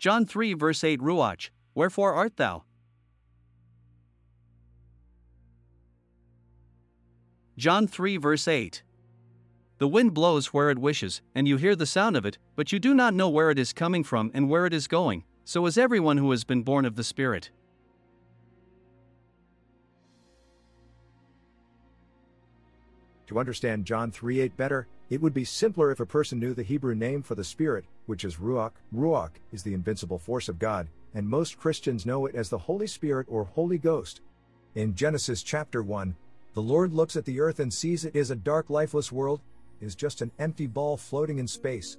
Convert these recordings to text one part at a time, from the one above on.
John 3 verse 8 Ruach, wherefore art thou? John 3 verse 8 The wind blows where it wishes, and you hear the sound of it, but you do not know where it is coming from and where it is going, so is everyone who has been born of the Spirit. To understand John 3 8 better, it would be simpler if a person knew the Hebrew name for the Spirit, which is Ruach. Ruach is the invincible force of God, and most Christians know it as the Holy Spirit or Holy Ghost. In Genesis chapter 1, the Lord looks at the earth and sees it is a dark, lifeless world, is just an empty ball floating in space.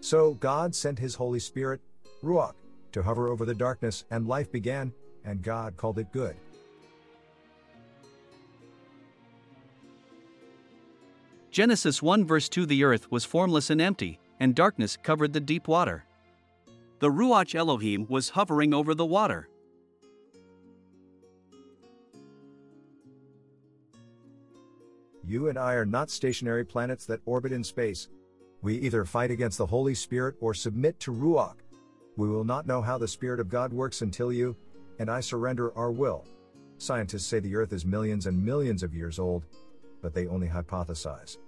So God sent his Holy Spirit, Ruach, to hover over the darkness, and life began, and God called it good. Genesis 1 verse 2 The earth was formless and empty, and darkness covered the deep water. The Ruach Elohim was hovering over the water. You and I are not stationary planets that orbit in space. We either fight against the Holy Spirit or submit to Ruach. We will not know how the Spirit of God works until you and I surrender our will. Scientists say the Earth is millions and millions of years old, but they only hypothesize.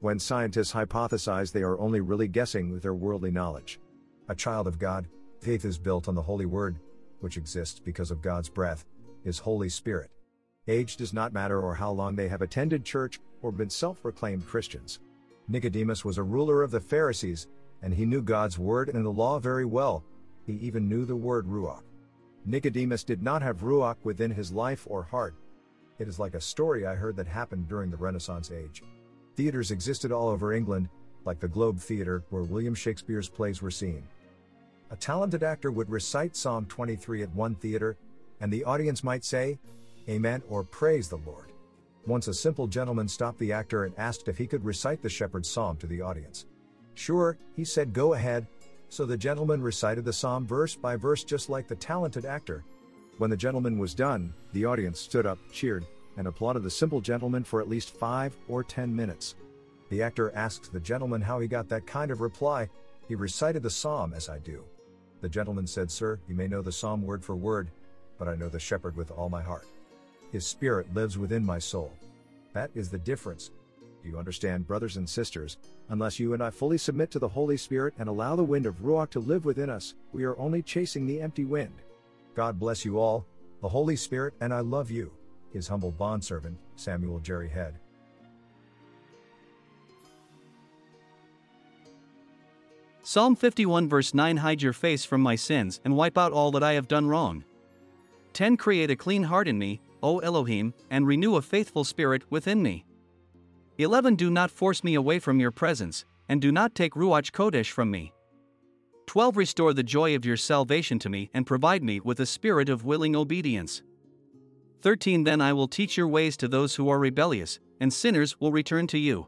When scientists hypothesize, they are only really guessing with their worldly knowledge. A child of God, faith is built on the Holy Word, which exists because of God's breath, His Holy Spirit. Age does not matter or how long they have attended church or been self proclaimed Christians. Nicodemus was a ruler of the Pharisees, and he knew God's Word and the law very well, he even knew the word Ruach. Nicodemus did not have Ruach within his life or heart, it is like a story I heard that happened during the Renaissance age. Theaters existed all over England, like the Globe Theatre, where William Shakespeare's plays were seen. A talented actor would recite Psalm 23 at one theater, and the audience might say, Amen or Praise the Lord. Once a simple gentleman stopped the actor and asked if he could recite the shepherd's psalm to the audience. Sure, he said, Go ahead. So the gentleman recited the psalm verse by verse just like the talented actor, when the gentleman was done, the audience stood up, cheered, and applauded the simple gentleman for at least five or ten minutes. The actor asked the gentleman how he got that kind of reply. He recited the psalm as I do. The gentleman said, Sir, you may know the psalm word for word, but I know the shepherd with all my heart. His spirit lives within my soul. That is the difference. Do you understand, brothers and sisters? Unless you and I fully submit to the Holy Spirit and allow the wind of Ruach to live within us, we are only chasing the empty wind. God bless you all, the Holy Spirit, and I love you. His humble bondservant, Samuel Jerry Head. Psalm 51 verse 9 Hide your face from my sins and wipe out all that I have done wrong. 10 Create a clean heart in me, O Elohim, and renew a faithful spirit within me. 11 Do not force me away from your presence, and do not take Ruach Kodesh from me. 12 Restore the joy of your salvation to me and provide me with a spirit of willing obedience. 13 Then I will teach your ways to those who are rebellious, and sinners will return to you.